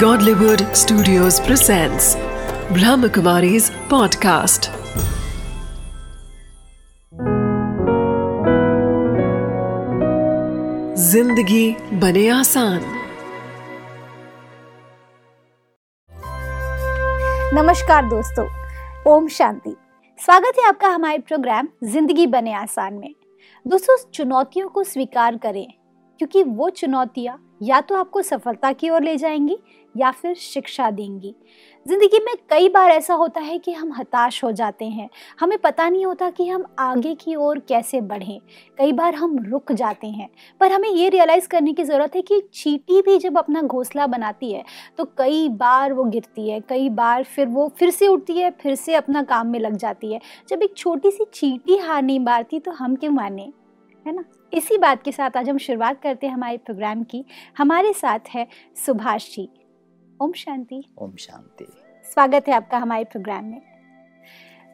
Godlywood Studios presents Brahmakumari's podcast. ज़िंदगी बने आसान। नमस्कार दोस्तों, ओम शांति। स्वागत है आपका हमारे प्रोग्राम ज़िंदगी बने आसान में। दोस्तों, चुनौतियों को स्वीकार करें क्योंकि वो चुनौतियाँ या तो आपको सफलता की ओर ले जाएँगी या फिर शिक्षा देंगी। ज़िंदगी में कई बार ऐसा होता है कि हम हताश हो जाते हैं। हमें पता नहीं होता कि हम आगे की ओर कैसे बढ़ें। कई बार हम रुक जाते हैं। पर हमें ये रियलाइज़ करने की ज़रूरत है कि चीटी भी जब अपना घोंसला बनाती है तो कई बार वो गिरती है, कई बार फिर वो फिर से उठती है, फिर से अपना काम में लग जाती है। जब एक छोटी सी चीटी हार नहीं मारती तो हम क्यों माने? है ना? इसी बात के साथ आज हम शुरुआत करते हैं हमारे प्रोग्राम की। हमारे साथ है सुभाष जी। ओम शांति। ओम शांति। स्वागत है आपका हमारे प्रोग्राम में।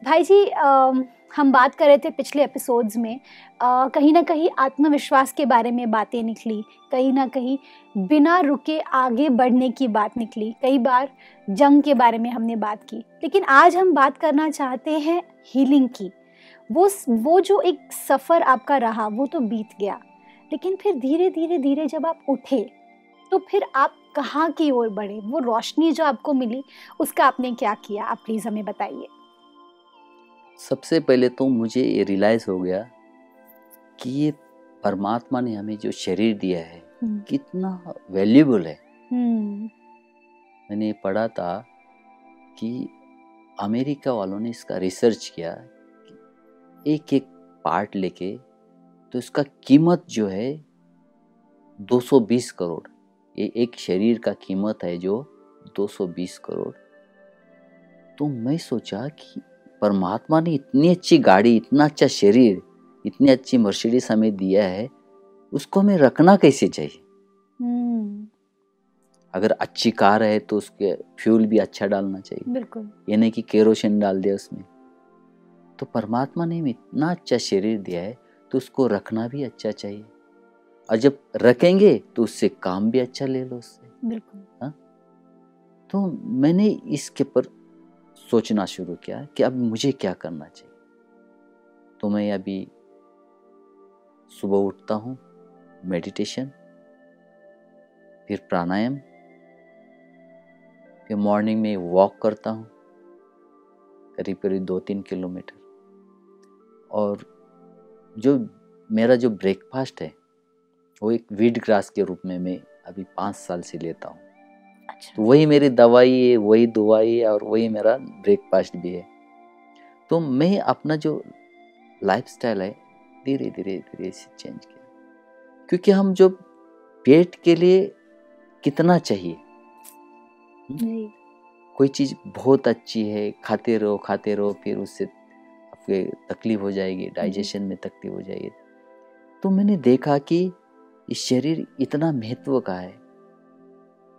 भाई जी आ, हम बात कर रहे थे पिछले एपिसोड्स में। आ, कहीं ना कहीं आत्मविश्वास के बारे में बातें निकली। कहीं ना कहीं बिना रुके आगे बढ़ने की बात निकली। कई बार जंग के बारे में हमने बात की। लेकिन आज हम बात करना चाहते हैं हीलिंग की। वो वो जो एक सफ़र आपका रहा वो तो बीत गया। लेकिन फिर धीरे धीरे धीरे जब आप उठे तो फिर आप कहाँ की ओर बढ़े? वो रोशनी जो आपको मिली उसका आपने क्या किया? आप प्लीज़ हमें बताइए। सबसे पहले तो मुझे ये रियलाइज़ हो गया कि ये परमात्मा ने हमें जो शरीर दिया है हम्म। कितना वैल्यूबल है। हम्म। मैंने पढ़ा था कि अमेरिका वालों ने इसका रिसर्च किया एक एक पार्ट लेके तो इसका कीमत जो है 220 करोड़। ये एक शरीर का कीमत है जो 220 करोड़। तो मैं सोचा कि परमात्मा ने इतनी अच्छी गाड़ी इतना अच्छा शरीर इतनी अच्छी मर्सिडीज हमें दिया है उसको हमें रखना कैसे चाहिए? हम्म। अगर अच्छी कार है तो उसके फ्यूल भी अच्छा डालना चाहिए। बिल्कुल। ये नहीं कि केरोसिन डाल दिया उसमें। तो परमात्मा ने हमें इतना अच्छा शरीर दिया है तो उसको रखना भी अच्छा चाहिए। और जब रखेंगे तो उससे काम भी अच्छा ले लो उससे। बिल्कुल। तो मैंने इसके पर सोचना शुरू किया कि अब मुझे क्या करना चाहिए। तो मैं अभी सुबह उठता हूँ मेडिटेशन फिर प्राणायाम फिर मॉर्निंग में वॉक करता हूँ करीब करीब दो तीन किलोमीटर। और जो मेरा जो ब्रेकफास्ट है वो एक वीड ग्रास के रूप में मैं अभी पाँच साल से लेता हूँ। अच्छा। तो वही मेरी दवाई है वही दवाई है और वही मेरा ब्रेकफास्ट भी है। तो मैं अपना जो लाइफ है धीरे धीरे धीरे से चेंज किया। क्योंकि हम जो पेट के लिए कितना चाहिए जी कोई चीज़ बहुत अच्छी है खाते रहो खाते रहो फिर उससे आपके तकलीफ़ हो जाएगी डाइजेशन में तकलीफ़ हो जाएगी। तो मैंने देखा कि ये शरीर इतना महत्व का है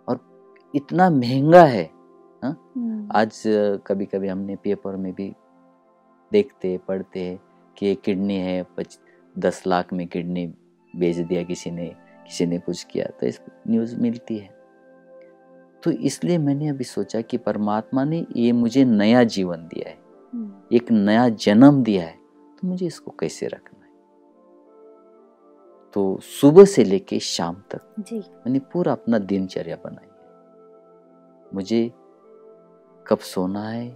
और इतना महँगा है हम्म, आज कभी कभी हमने पेपर में भी देखते पढ़ते हैं कि किडनी है पच दस लाख में किडनी बेच दिया किसी ने किसी ने कुछ किया तो इस न्यूज़ मिलती है। तो इसलिए मैंने अभी सोचा कि परमात्मा ने ये मुझे नया जीवन दिया है। एक नया जन्म दिया है तो मुझे इसको कैसे रखना है? तो सुबह से लेके शाम तक जी। मैंने पूरा अपना दिनचर्या बनाई है। मुझे कब सोना है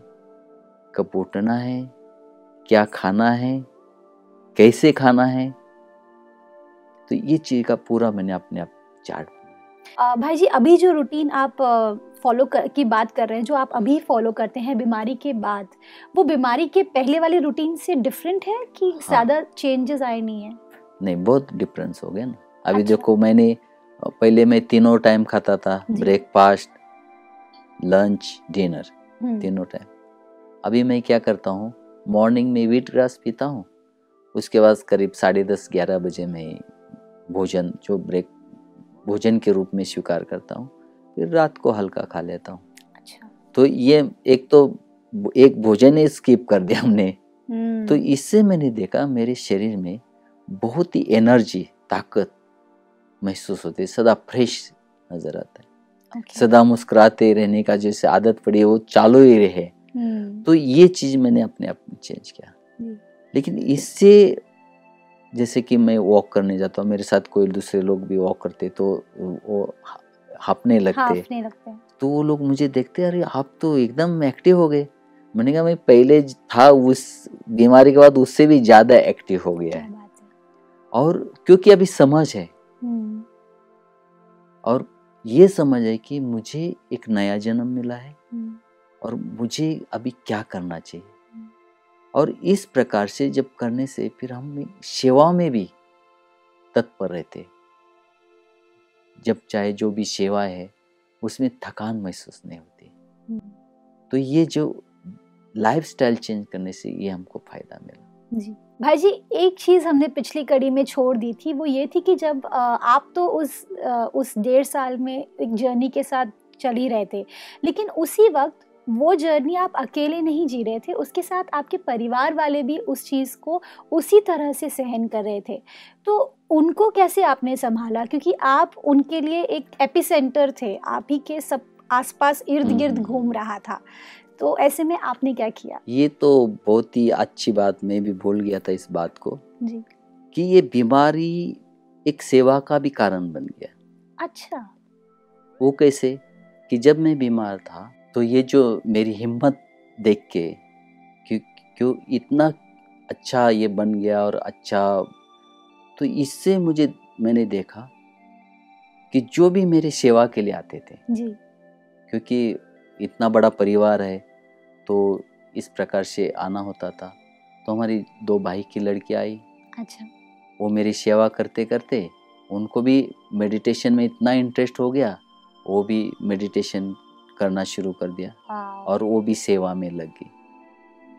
कब उठना है क्या खाना है कैसे खाना है तो ये चीज़ का पूरा मैंने अपने आप चार्ट भाई जी अभी जो रूटीन आप फॉलो कर की बात कर रहे हैं जो आप अभी फॉलो करते हैं बीमारी के बाद। वो बीमारी के पहले वाले रूटीन से डिफरेंट है कि हाँ। ज़्यादा चेंजेस आए नहीं है? नहीं बहुत डिफरेंस हो गया ना। अभी अच्छा। देखो मैंने पहले मैं तीनों टाइम खाता था ब्रेकफास्ट लंच डिनर तीनों टाइम अभी मैं क्या करता हूँ मॉर्निंग में वीट ग्रास पीता हूँ उसके बाद करीब साढ़े दस ग्यारह बजे मैं भोजन जो ब्रेक भोजन के रूप में स्वीकार करता हूँ। फिर रात को हल्का खा लेता हूँ। अच्छा। तो ये एक तो एक भोजन ही स्किप कर दिया हमने। हम्म, तो इससे मैंने देखा मेरे शरीर में बहुत ही एनर्जी ताकत महसूस होती है सदा फ्रेश नज़र आता है। Okay. सदा मुस्कुराते रहने का जैसे आदत पड़ी है वो चालू ही रहे। हम्म, तो ये चीज़ मैंने अपने आप में चेंज किया। जी। लेकिन इससे जैसे कि मैं वॉक करने जाता हूँ मेरे साथ कोई दूसरे लोग भी वॉक करते तो वो हाँपने लगते। हाँफने लगते। हैं तो वो लोग मुझे देखते अरे आप तो एकदम एक्टिव हो गए। मैंने कहा मैं पहले था उस बीमारी के बाद उससे भी ज़्यादा एक्टिव हो गया है। और क्योंकि अभी समझ है। हम्म, और ये समझ है कि मुझे एक नया जन्म मिला है हम्म, और मुझे अभी क्या करना चाहिए। हम्म। और इस प्रकार से जब करने से फिर हम सेवा में भी तत्पर रहते। जब चाहे जो भी सेवा है उसमें थकान महसूस नहीं होती। हम्म, तो ये जो लाइफस्टाइल चेंज करने से ये हमको फ़ायदा मिला। जी। भाई जी एक चीज़ हमने पिछली कड़ी में छोड़ दी थी वो ये थी कि जब आप तो उस उस डेढ़ साल में एक जर्नी के साथ चल ही रहे थे लेकिन उसी वक्त वो जर्नी आप अकेले नहीं जी रहे थे उसके साथ आपके परिवार वाले भी उस चीज़ को उसी तरह से सहन कर रहे थे। तो उनको कैसे आपने संभाला? क्योंकि आप उनके लिए एक एपिसेंटर थे। आप ही के सब आसपास इर्द गिर्द हम्म। घूम रहा था। तो ऐसे में आपने क्या किया? ये तो बहुत ही अच्छी बात मैं भी भूल गया था इस बात को। जी। कि ये बीमारी एक सेवा का भी कारण बन गया। अच्छा। वो कैसे? कि जब मैं बीमार था तो ये जो मेरी हिम्मत देख के क्यों क्यों इतना अच्छा ये बन गया और अच्छा तो इससे मुझे मैंने देखा कि जो भी मेरे सेवा के लिए आते थे जी। क्योंकि इतना बड़ा परिवार है तो इस प्रकार से आना होता था। तो हमारी दो भाई की लड़की आई। अच्छा। वो मेरी सेवा करते करते उनको भी मेडिटेशन में इतना इंटरेस्ट हो गया वो भी मेडिटेशन करना शुरू कर दिया और वो भी सेवा में लग गई।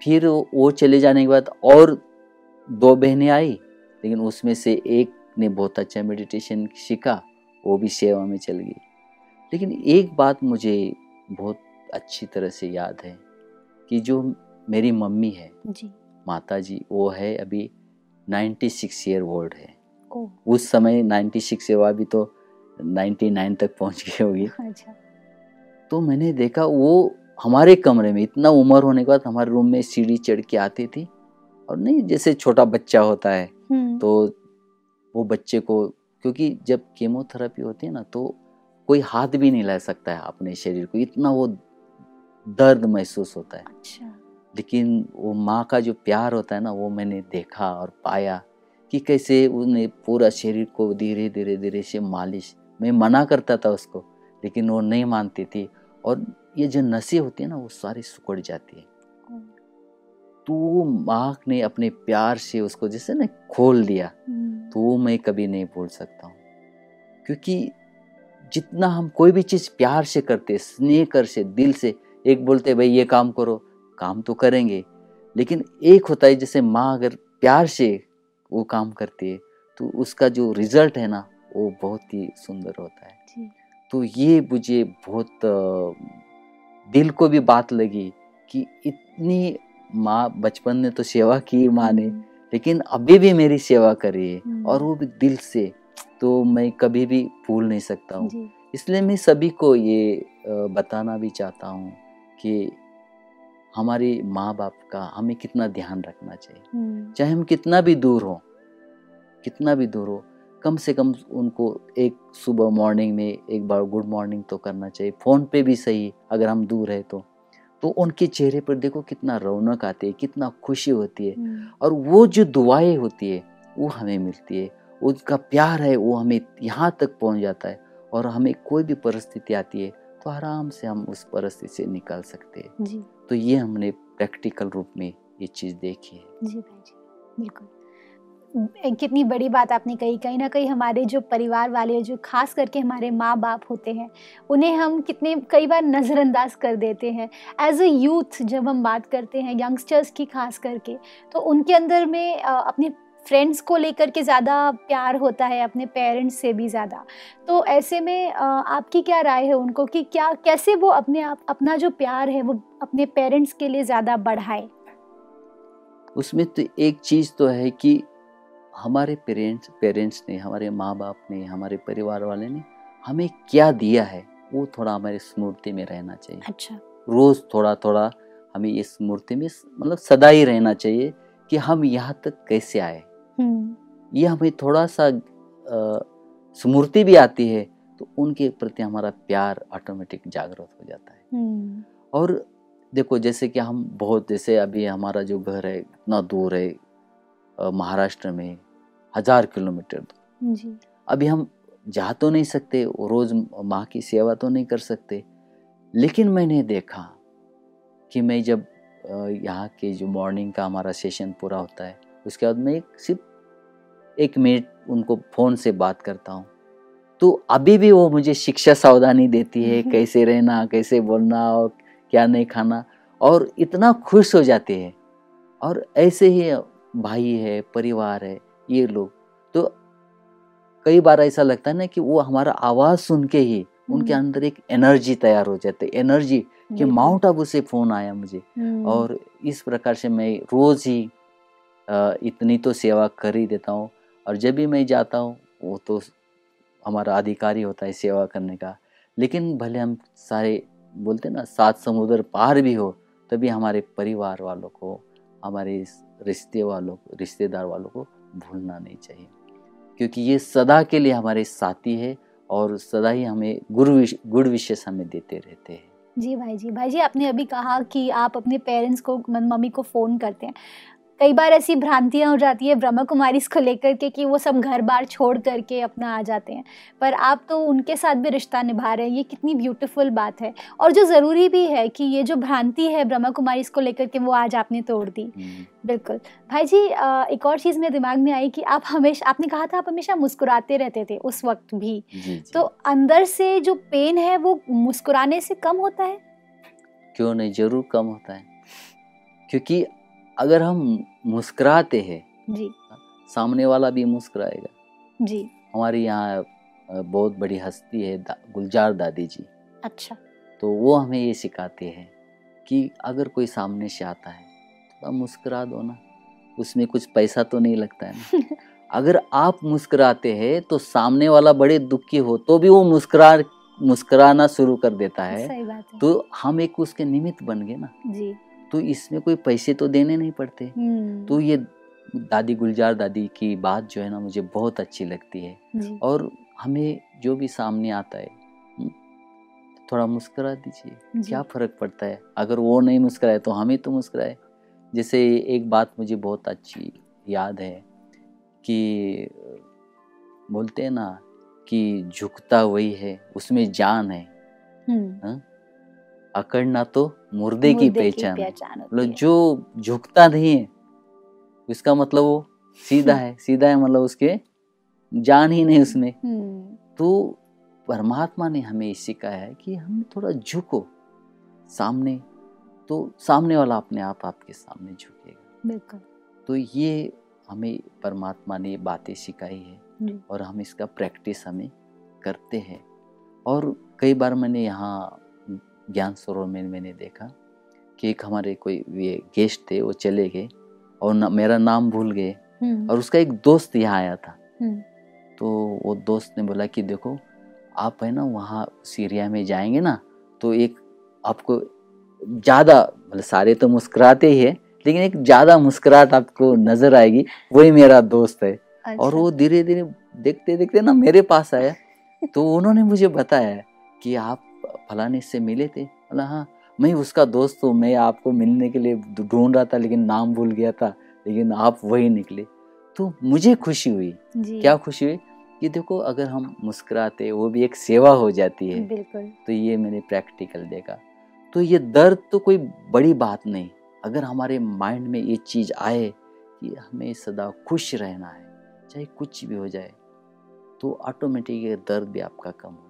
फिर वो वो चले जाने के बाद और दो बहनें आई। लेकिन उसमें से एक ने बहुत अच्छा मेडिटेशन सीखा वो भी सेवा में चल गई। लेकिन एक बात मुझे बहुत अच्छी तरह से याद है कि जो मेरी मम्मी है जी। माता जी वो है अभी 96 ईयर ओल्ड है। ओ उस समय 96 सिक्स वो अभी तो 99 तक पहुँच गई होगी। अच्छा। तो मैंने देखा वो हमारे कमरे में इतना उम्र होने के बाद हमारे रूम में सीढ़ी चढ़ के आती थी। और नहीं जैसे छोटा बच्चा होता है तो वो बच्चे को क्योंकि जब केमोथेरेपी होती है ना तो कोई हाथ भी नहीं ला सकता है अपने शरीर को। इतना वो दर्द महसूस होता है। अच्छा। लेकिन वो माँ का जो प्यार होता है ना वो मैंने देखा और पाया कि कैसे उसने पूरा शरीर को धीरे धीरे धीरे से मालिश मैं मना करता था उसको लेकिन वो नहीं मानती थी। और ये जो नसें होती है ना वो सारी सुकड़ जाती है। तो माँ ने अपने प्यार से उसको जैसे ना खोल दिया हम्म, तो वो मैं कभी नहीं भूल सकता हूँ। क्योंकि जितना हम कोई भी चीज़ प्यार से करते स्नेह कर से दिल से एक बोलते भाई ये काम करो। काम तो करेंगे लेकिन एक होता है जैसे माँ अगर प्यार से वो काम करती है तो उसका जो रिज़ल्ट है ना वो बहुत ही सुंदर होता है। तो ये मुझे बहुत दिल को भी बात लगी कि इतनी माँ बचपन में तो सेवा की माँ ने लेकिन अभी भी मेरी सेवा करी है हम्म। और वो भी दिल से तो मैं कभी भी भूल नहीं सकता हूँ। इसलिए मैं सभी को ये बताना भी चाहता हूँ कि हमारी माँ बाप का हमें कितना ध्यान रखना चाहिए। हम्म, चाहे हम कितना भी दूर हो कितना भी दूर हो कम से कम उनको एक सुबह मॉर्निंग में एक बार गुड मॉर्निंग तो करना चाहिए। फ़ोन पे भी सही अगर हम दूर है तो। तो उनके चेहरे पर देखो कितना रौनक आती है कितना खुशी होती है। हम्म, और वो जो दुआएँ होती है वो हमें मिलती है। उसका प्यार है वो हमें यहाँ तक पहुँच जाता है और हमें कोई भी परिस्थिति आती है तो आराम से हम उस परिस्थिति से निकल सकते हैं। तो ये हमने प्रैक्टिकल रूप में ये चीज़ देखी है। जी भाई जी बिल्कुल। कितनी बड़ी बात आपने कही, कहीं ना कहीं हमारे जो परिवार वाले जो खास करके हमारे माँ बाप होते हैं, उन्हें हम कितने, कई बार नज़रअंदाज कर देते हैं। एज अ यूथ जब हम बात करते हैं यंगस्टर्स की खास करके तो उनके अंदर में अपने फ्रेंड्स को लेकर के ज़्यादा प्यार होता है, अपने पेरेंट्स से भी ज़्यादा। तो ऐसे में आपकी क्या राय है उनको कि क्या, कैसे वो अपने आप, अपना जो प्यार है, वो अपने पेरेंट्स के लिए ज़्यादा बढ़ाए? उसमें तो एक चीज़ तो है कि हमारे पेरेंट्स पेरेंट्स ने हमारे माँ बाप ने हमारे परिवार वाले ने हमें क्या दिया है वो थोड़ा हमारी स्मृति में रहना चाहिए। अच्छा। रोज थोड़ा थोड़ा हमें इस स्मृति में मतलब सदा ही रहना चाहिए कि हम यहाँ तक कैसे आए। हम्म। ये हमें थोड़ा सा स्मृति भी आती है तो उनके प्रति हमारा प्यार ऑटोमेटिक जागृत हो जाता है। हम्म। और देखो जैसे कि हम बहुत जैसे अभी हमारा जो घर है इतना दूर है महाराष्ट्र में हज़ार किलोमीटर। दूर अभी हम जा तो नहीं सकते रोज माँ की सेवा तो नहीं कर सकते लेकिन मैंने देखा कि मैं जब यहाँ के जो मॉर्निंग का हमारा सेशन पूरा होता है उसके बाद मैं एक सिर्फ़ एक मिनट उनको फ़ोन से बात करता हूँ। तो अभी भी वो मुझे शिक्षा सावधानी देती है कैसे रहना कैसे बोलना और क्या नहीं खाना और इतना खुश हो जाते हैं। और ऐसे ही भाई है परिवार है ये लोग। तो कई बार ऐसा लगता है ना कि वो हमारा आवाज़ सुन के ही उनके हम्म, अंदर एक एनर्जी तैयार हो जाती है। एनर्जी कि माउंट आबू से फ़ोन आया मुझे। हम्म, और इस प्रकार से मैं रोज़ ही इतनी तो सेवा कर ही देता हूँ। और जब भी मैं जाता हूँ वो तो हमारा अधिकारी होता है सेवा करने का। लेकिन भले हम सारे बोलते ना सात समुद्र पार भी हो तभी हमारे परिवार वालों को हमारे रिश्ते वालों को रिश्तेदार वालों को भूलना नहीं चाहिए। क्योंकि ये सदा के लिए हमारे साथी है और सदा ही हमें गुरु विश, गुड़ विशेष हमें देते रहते हैं। जी भाई जी भाई जी आपने अभी कहा कि आप अपने पेरेंट्स को मम्मी को फ़ोन करते हैं। कई बार ऐसी भ्रांतियाँ हो जाती है ब्रह्मा कुमारी इसको लेकर के कि वो सब घर बार छोड़ करके अपना आ जाते हैं। पर आप तो उनके साथ भी रिश्ता निभा रहे हैं ये कितनी ब्यूटीफुल बात है। और जो ज़रूरी भी है कि ये जो भ्रांति है ब्रह्मा कुमारी इसको लेकर के वो आज आपने तोड़ दी। हम्म, बिल्कुल। भाई जी एक और चीज़ मेरे दिमाग में आई कि आप हमेशा आपने कहा था आप हमेशा मुस्कुराते रहते थे उस वक्त भी। जी जी। तो अंदर से जो पेन है वो मुस्कुराने से कम होता है? क्यों नहीं? ज़रूर कम होता है। क्योंकि अगर हम मुस्कुराते हैं। जी। सामने वाला भी मुस्कुराएगा। जी। हमारे यहाँ बहुत बड़ी हस्ती है दा, गुलजार दादी जी। अच्छा। तो वो हमें ये सिखाते हैं कि अगर कोई सामने से आता है तो मुस्कुरा दो ना। उसमें कुछ पैसा तो नहीं लगता है ना। अगर आप मुस्कुराते हैं तो सामने वाला बड़े दुखी हो तो भी वो मुस्कुरा मुस्कुराना शुरू कर देता है। सही बात है। तो हम एक उसके निमित्त बन गए ना। जी। तो इसमें कोई पैसे तो देने नहीं पड़ते। हम्म, तो ये दादी गुलजार दादी की बात जो है ना मुझे बहुत अच्छी लगती है। और हमें जो भी सामने आता है हम्म, थोड़ा मुस्करा दीजिए। क्या फ़र्क पड़ता है? अगर वो नहीं मुस्कराए तो हमें तो मुस्कुराए। जैसे एक बात मुझे बहुत अच्छी याद है कि बोलते हैं ना कि झुकता वही है उसमें जान है। हम्म, अकड़ना तो मुर्दे की मुर्दे पहचान। है पहचान मतलब जो झुकता नहीं है उसका मतलब वो सीधा है सीधा है मतलब उसके जान ही नहीं उसमें। हम्म, तो परमात्मा ने हमें सिखाया है कि हम थोड़ा झुको सामने तो सामने वाला अपने आप आपके सामने झुकेगा। बिल्कुल। तो ये हमें परमात्मा ने बातें सिखाई है और हम इसका प्रैक्टिस हमें करते हैं। और कई बार मैंने यहाँ ज्ञान सरोवर में मैंने देखा कि एक हमारे कोई ये गेस्ट थे वो चले गए और ना, मेरा नाम भूल गए। हम्म, और उसका एक दोस्त यहाँ आया था। हम्म, तो वो दोस्त ने बोला कि देखो आप है ना वहाँ सीरिया में जाएँगे ना तो एक आपको ज़्यादा मतलब सारे तो मुस्कुराते ही है लेकिन एक ज़्यादा मुस्कुराहट आपको नज़र आएगी वही मेरा दोस्त है। अच्छा। और वो धीरे धीरे देखते देखते ना मेरे पास आया तो उन्होंने मुझे बताया कि आप फलाने से मिले थे। बोला हाँ मैं उसका दोस्त हूँ मैं आपको मिलने के लिए ढूंढ रहा था लेकिन नाम भूल गया था लेकिन आप वही निकले। तो मुझे खुशी हुई। क्या खुशी हुई? कि देखो अगर हम मुस्कुराते वो भी एक सेवा हो जाती है। बिल्कुल। तो ये मैंने प्रैक्टिकल देखा। तो ये दर्द तो कोई बड़ी बात नहीं। अगर हमारे माइंड में ये चीज़ आए कि हमें सदा खुश रहना है चाहे कुछ भी हो जाए तो ऑटोमेटिक ये दर्द भी आपका कम हो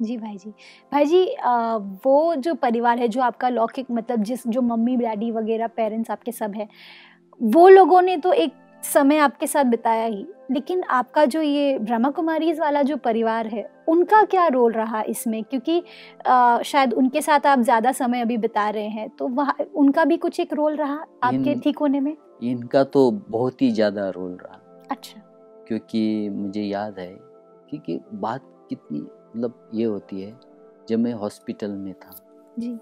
जी भाई जी। भाई जी अ, वो जो परिवार है जो आपका लौकिक मतलब जिस जो मम्मी डैडी वगैरह पेरेंट्स आपके सब है वो लोगों ने तो एक समय आपके साथ बिताया ही। लेकिन आपका जो ये ब्रह्मा कुमारीज वाला जो परिवार है उनका क्या रोल रहा इसमें? क्योंकि अ, शायद उनके साथ आप ज़्यादा समय अभी बिता रहे हैं तो वहाँ उनका भी कुछ एक रोल रहा आपके ठीक होने में? इनका तो बहुत ही ज़्यादा रोल रहा। अच्छा। क्योंकि मुझे याद है कि, कि बात कितनी मतलब ये होती है जब मैं हॉस्पिटल में था। जी।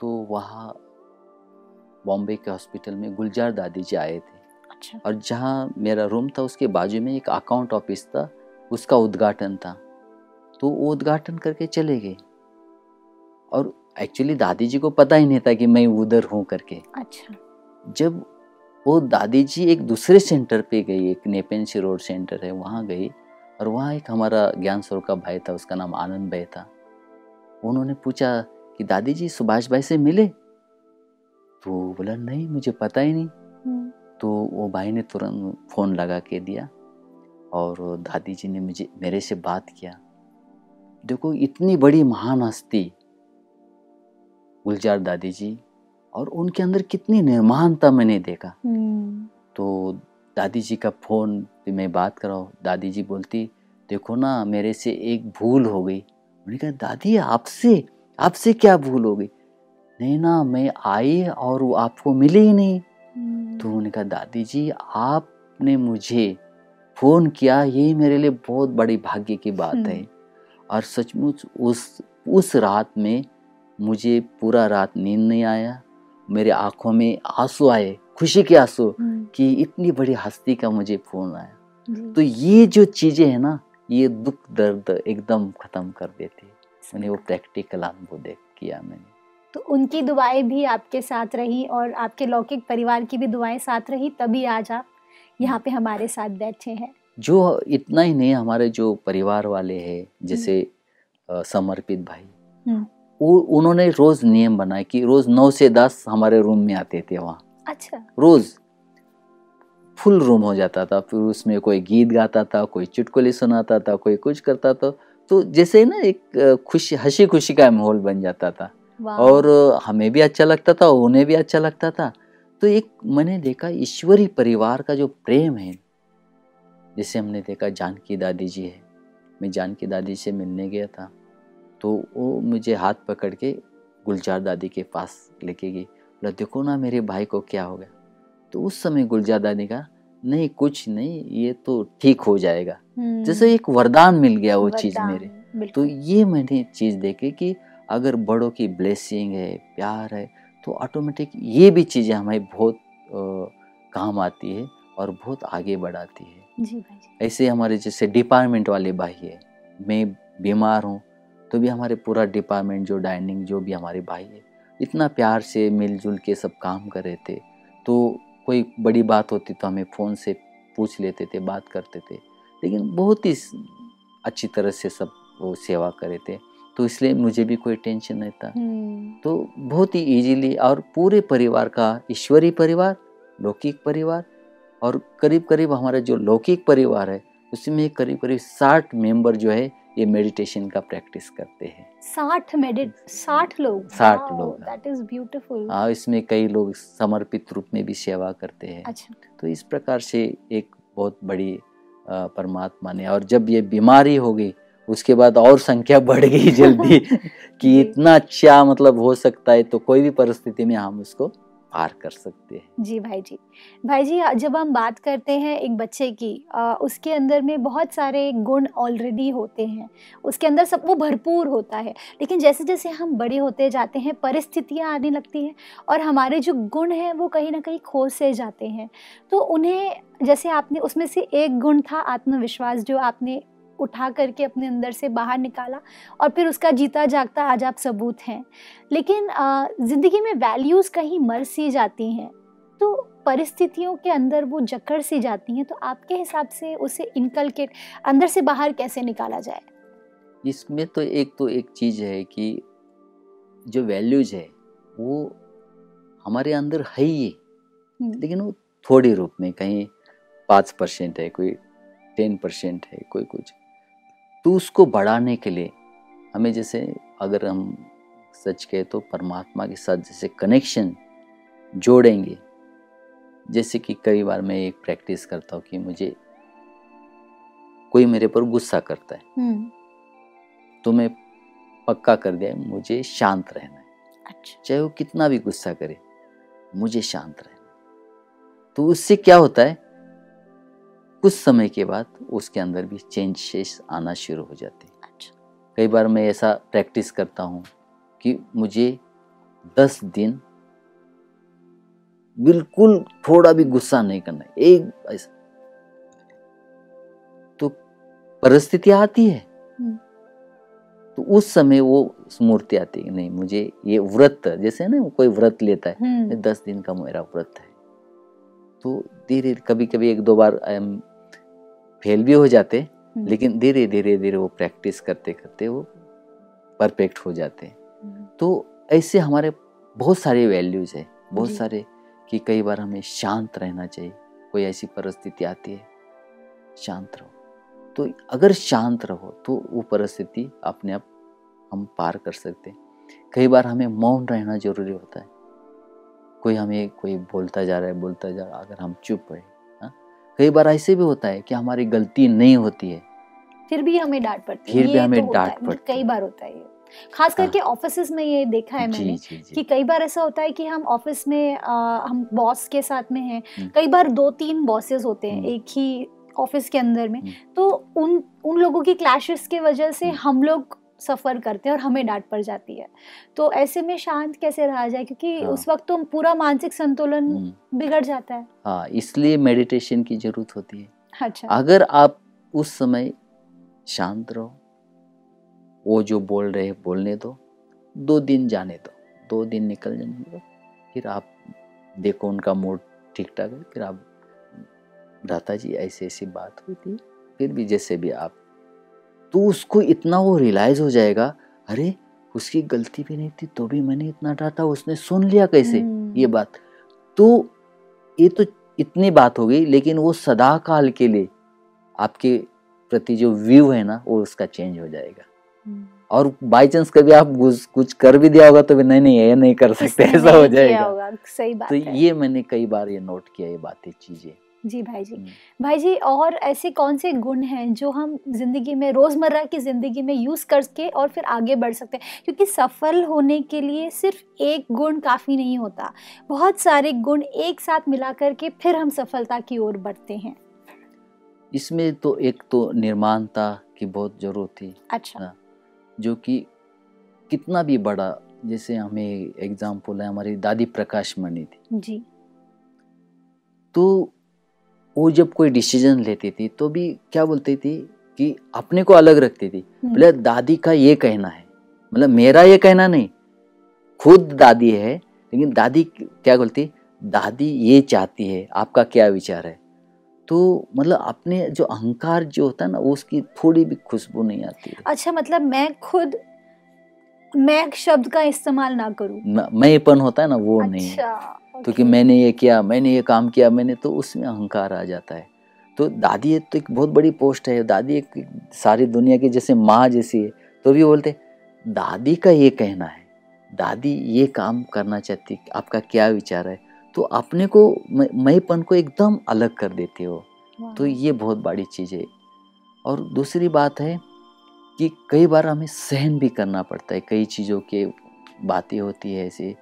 तो वहाँ बॉम्बे के हॉस्पिटल में गुलजार दादी जी आए थे। अच्छा। और जहाँ मेरा रूम था उसके बाजू में एक अकाउंट ऑफ़िस था उसका उद्घाटन था। तो वो उद्घाटन करके चले गए। और एक्चुअली दादी जी को पता ही नहीं था कि मैं उधर हूँ करके। अच्छा। जब वो दादी जी एक दूसरे सेंटर पे गई एक नेपेंसी रोड सेंटर है वहाँ गई और वहाँ एक हमारा ज्ञान स्वरूप का भाई था उसका नाम आनंद भाई था। उन्होंने पूछा कि दादी जी सुभाष भाई से मिले? तो बोला नहीं मुझे पता ही नहीं। हम्म, तो वो भाई ने तुरंत फ़ोन लगा के दिया और दादी जी ने मुझे मेरे से बात किया। देखो इतनी बड़ी महान हस्ती गुलजार दादी जी और उनके अंदर कितनी निर्माणता मैंने देखा। हम्म, तो दादी जी का फ़ोन पे मैं बात कर रहा हूँ। दादी जी बोलती देखो ना मेरे से एक भूल हो गई। मैंने कहा दादी आपसे? आपसे क्या भूल हो गई? नहीं ना मैं आई और वो आपको मिली ही नहीं। हम्म, तो उन्होंने कहा दादी जी आपने मुझे फ़ोन किया यही मेरे लिए बहुत बड़ी भाग्य की बात है। हम्म। और सचमुच उस उस रात में मुझे पूरा रात नींद नहीं आया। मेरे आँखों में आँसू आए खुशी के आँसू हम्म, कि इतनी बड़ी हस्ती का मुझे फ़ोन आया। तो ये जो चीज़ें हैं ना ये दुख दर्द एकदम ख़त्म कर देती है। मैंने वो प्रैक्टिकल अनुभव देख किया मैंने। तो उनकी दुआएँ भी आपके साथ रही और आपके लौकिक परिवार की भी दुआएँ साथ रही तभी आज आप यहाँ पे हमारे साथ बैठे हैं। जो इतना ही नहीं हमारे जो परिवार वाले हैं जैसे समर्पित भाई हम्म। वो उन्होंने रोज नियम बनाए कि रोज नौ से दस हमारे रूम में आते थे वहाँ। अच्छा। रोज। फुल रूम हो जाता था फिर उसमें कोई गीत गाता था कोई चुटकुले सुनाता था कोई कुछ करता था तो जैसे ना एक खुशी हँसी खुशी का माहौल बन जाता था। और हमें भी अच्छा लगता था उन्हें भी अच्छा लगता था। तो एक मैंने देखा ईश्वरी परिवार का जो प्रेम है जैसे हमने देखा जानकी दादी जी है मैं जानकी दादी से मिलने गया था तो वो मुझे हाथ पकड़ के गुलजार दादी के पास लेके गई बोला देखो ना मेरे भाई को क्या हो गया। तो उस समय गुलजादा ने कहा नहीं कुछ नहीं ये तो ठीक हो जाएगा। हम्म, जैसे एक वरदान मिल गया वो चीज़ मेरे। तो ये मैंने चीज़ देखी कि अगर बड़ों की ब्लेसिंग है प्यार है तो ऑटोमेटिक ये भी चीज़ें हमें बहुत अ, काम आती है और बहुत आगे बढ़ाती है। जी भाई जी। ऐसे हमारे जैसे डिपार्टमेंट वाले भाई है मैं बीमार हूँ तो भी हमारे पूरा डिपार्टमेंट जो डाइनिंग जो भी हमारे भाई है इतना प्यार से मिलजुल के सब काम कर रहे थे। तो कोई बड़ी बात होती तो हमें फ़ोन से पूछ लेते थे बात करते थे। लेकिन बहुत ही अच्छी तरह से सब वो सेवा करे थे। तो इसलिए मुझे भी कोई टेंशन नहीं था। हम्म, तो बहुत ही इजीली और पूरे परिवार का ईश्वरी परिवार लौकिक परिवार और करीब करीब हमारा जो लौकिक परिवार है उसमें करीब करीब साठ मेंबर जो है ये मेडिटेशन का प्रैक्टिस करते हैं। साठ मेडिट साठ लोग। 60 लोग, दैट इज़ ब्यूटीफुल हाँ इसमें कई लोग समर्पित रूप में भी सेवा करते हैं। अच्छा। तो इस प्रकार से एक बहुत बड़ी परमात्मा ने और जब ये बीमारी हो गई उसके बाद और संख्या बढ़ गई जल्दी कि इतना अच्छा मतलब हो सकता है तो कोई भी परिस्थिति में हम उसको पार कर सकते हैं। जी भाई जी। भाई जी जब हम बात करते हैं एक बच्चे की आ, उसके अंदर में बहुत सारे गुण ऑलरेडी होते हैं। उसके अंदर सब वो भरपूर होता है। लेकिन जैसे जैसे हम बड़े होते जाते हैं परिस्थितियाँ आने लगती हैं और हमारे जो गुण हैं वो कहीं ना कहीं खो से जाते हैं। तो उन्हें जैसे आपने उसमें से एक गुण था आत्मविश्वास जो आपने उठा करके अपने अंदर से बाहर निकाला और फिर उसका जीता जागता आज आप सबूत हैं। लेकिन ज़िंदगी में वैल्यूज़ कहीं मर सी जाती हैं तो परिस्थितियों के अंदर वो जकड़ सी जाती हैं तो आपके हिसाब से उसे इनकलकेट अंदर से बाहर कैसे निकाला जाए? इसमें तो एक तो एक चीज़ है कि जो वैल्यूज़ है वो हमारे अंदर है ही। हम्म, लेकिन वो थोड़ी रूप में कहीं पाँच परसेंट है कोई टेन परसेंट है कोई कुछ। तो उसको बढ़ाने के लिए हमें जैसे अगर हम सच कहे तो परमात्मा के साथ जैसे कनेक्शन जोड़ेंगे। जैसे कि कई बार मैं एक प्रैक्टिस करता हूँ कि मुझे कोई मेरे पर गुस्सा करता है। हम्म, तो मैं पक्का कर दिया मुझे शांत रहना है। अच्छा। चाहे वो कितना भी गुस्सा करे मुझे शांत रहना। तो उससे क्या होता है? कुछ समय के बाद उसके अंदर भी चेंजेस आना शुरू हो जाते हैं। अच्छा। कई बार मैं ऐसा प्रैक्टिस करता हूँ कि मुझे दस दिन बिल्कुल थोड़ा भी गुस्सा नहीं करना एक ऐसा। तो परिस्थिति आती है। हम्म। तो उस समय वो स्मूर्ति आती है नहीं मुझे ये व्रत जैसे ना कोई व्रत लेता है हम्म, दस दिन का मेरा व्रत है। तो धीरे कभी कभी एक दो बार हम फेल भी हो जाते हम्म, लेकिन धीरे धीरे धीरे वो प्रैक्टिस करते करते वो परफेक्ट हो जाते। हम्म, तो ऐसे हमारे बहुत सारे वैल्यूज़ है बहुत सारे कि कई बार हमें शांत रहना चाहिए कोई ऐसी परिस्थिति आती है शांत रहो। तो अगर शांत रहो तो वो परिस्थिति अपने आप हम पार कर सकते हैं। कई बार हमें मौन रहना ज़रूरी होता है। कोई हमें कोई बोलता जा रहा है बोलता जा रहा है अगर हम चुप रहे? कई बार ऐसे भी होता है कि हमारी गलती नहीं होती है फिर भी हमें डांट पड़ती है फिर भी हमें तो डांट है, पड़ती कई बार होता है खास करके ऑफ़िस में ये देखा है मैंने जी जी कि कई बार ऐसा होता है कि हम ऑफ़िस में अ, हम बॉस के साथ में हैं। कई बार दो तीन बॉसेस होते हैं। एक ही ऑफ़िस के अंदर में। तो उन उन लोगों की क्लैशेस की वजह से। हम लोग सफ़र करते हैं और हमें डांट पड़ जाती है। तो ऐसे में शांत कैसे रहा जाए? क्योंकि हाँ। उस वक्त तो पूरा मानसिक संतुलन हम्म, बिगड़ जाता है। हाँ इसलिए मेडिटेशन की ज़रूरत होती है। अच्छा। अगर आप उस समय शांत रहो वो जो बोल रहे हैं बोलने दो दो दिन जाने दो दो दिन निकल जाने दो फिर आप देखो उनका मूड ठीक ठाक है फिर आप दाता जी ऐसी ऐसी बात हुई थी। फिर भी जैसे भी आप तो उसको इतना वो रियलाइज़ हो जाएगा अरे उसकी गलती भी नहीं थी तो भी मैंने इतना डांटा उसने सुन लिया कैसे हम्म, ये बात? तो ये तो इतनी बात हो गई लेकिन वो सदा काल के लिए आपके प्रति जो व्यू है ना वो उसका चेंज हो जाएगा। हम्म। और बाई चांस कभी आप कुछ कर भी दिया होगा तो भी नहीं नहीं ये नहीं कर सकते ऐसा हो जाएगा। सही बात तो ये मैंने कई बार ये नोट किया ये बातें चीज़ें। जी भाई जी। हम्म। भाई जी और ऐसे कौन से गुण हैं जो हम ज़िंदगी में रोज़मर्रा की ज़िंदगी में यूज़ करके और फिर आगे बढ़ सकते हैं? क्योंकि सफल होने के लिए सिर्फ़ एक गुण काफ़ी नहीं होता। बहुत सारे गुण एक साथ मिला करके फिर हम सफलता की ओर बढ़ते हैं। इसमें तो एक तो निर्माणता की बहुत ज़रूरत थी अच्छा। जो कि कितना भी बड़ा जैसे हमें एग्ज़ाम्पल है हमारी दादी प्रकाश मणि थी। जी। तो वो जब कोई डिसीज़न लेती थी तो भी क्या बोलती थी कि अपने को अलग रखती थी। हम्म, बोले दादी का ये कहना है। मतलब मेरा ये कहना नहीं खुद दादी है। लेकिन दादी क्या बोलती दादी ये चाहती है आपका क्या विचार है? तो मतलब अपने जो अहंकार जो होता है ना उसकी थोड़ी भी खुशबू नहीं आती अच्छा मतलब मैं खुद मैं शब्द का इस्तेमाल ना करूँ। म- मैंपन होता है ना वो अच्छा, नहीं क्योंकि ओके। मैंने ये किया मैंने ये काम किया मैंने तो उसमें अहंकार आ जाता है। तो दादी एक तो एक बहुत बड़ी पोस्ट है दादी एक सारी दुनिया की जैसे माँ जैसी है तो भी बोलते दादी का ये कहना है दादी ये काम करना चाहती है, आपका क्या विचार है? तो अपने को मैं- मैंपन को एकदम अलग कर देती हो। तो ये बहुत बड़ी चीज़ है। और दूसरी बात है कि कई बार हमें सहन भी करना पड़ता है कई चीज़ों के बातें होती है ऐसे।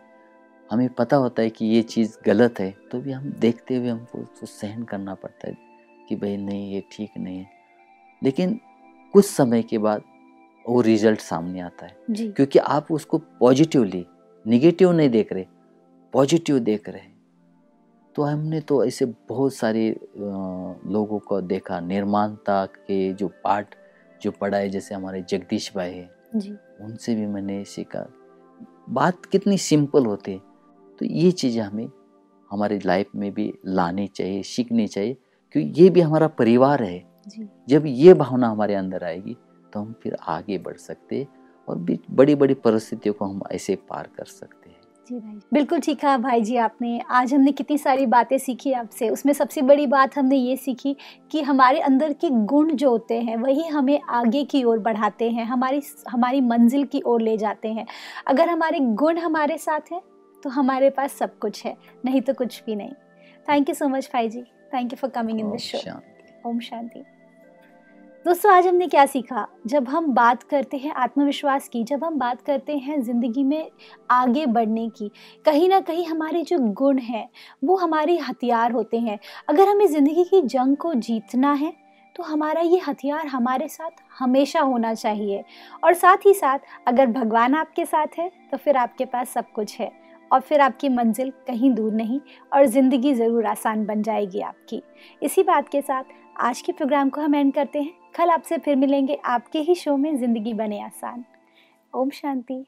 हमें पता होता है कि ये चीज़ गलत है तो भी हम देखते हुए हमको उसको सहन करना पड़ता है कि भाई नहीं ये ठीक नहीं है। लेकिन कुछ समय के बाद वो रिज़ल्ट सामने आता है। जी। क्योंकि आप उसको पॉजिटिवली निगेटिव नहीं देख रहे पॉजिटिव देख रहे हैं। तो हमने तो ऐसे बहुत सारे लोगों को देखा निर्माणता के जो पार्ट जो पढ़ा है जैसे हमारे जगदीश भाई है। जी। उनसे भी मैंने सीखा। बात कितनी सिंपल होती है। तो ये चीज़ें हमें हमारी लाइफ में भी लानी चाहिए सीखनी चाहिए क्योंकि ये भी हमारा परिवार है। जी। जब ये भावना हमारे अंदर आएगी तो हम फिर आगे बढ़ सकते हैं और भी बड़ी बड़ी परिस्थितियों को हम ऐसे पार कर सकते हैं। जी भाई। बिल्कुल ठीक है भाई जी आपने। आज हमने कितनी सारी बातें सीखी आपसे। उसमें सबसे बड़ी बात हमने ये सीखी कि हमारे अंदर के गुण जो होते हैं वही हमें आगे की ओर बढ़ाते हैं हमारी हमारी मंजिल की ओर ले जाते हैं। अगर हमारे गुण हमारे साथ हैं तो हमारे पास सब कुछ है नहीं तो कुछ भी नहीं। थैंक यू सो मच भाई जी। Thank you for coming in this show ओम शांति। दोस्तों आज हमने क्या सीखा? जब हम बात करते हैं आत्मविश्वास की, जब हम बात करते हैं ज़िंदगी में आगे बढ़ने की, कहीं ना कहीं हमारे जो गुण हैं, वो हमारे हथियार होते हैं। अगर हमें ज़िंदगी की जंग को जीतना है तो हमारा ये हथियार हमारे साथ हमेशा होना चाहिए। और साथ ही साथ, अगर भगवान आपके साथ है तो फिर आपके पास सब कुछ है। और फिर आपकी मंजिल कहीं दूर नहीं, और ज़िंदगी ज़रूर आसान बन जाएगी आपकी। इसी बात के साथ आज के प्रोग्राम को हम एंड करते हैं। कल आपसे फिर मिलेंगे। आपके ही शो में ज़िंदगी बने आसान। ओम शांति।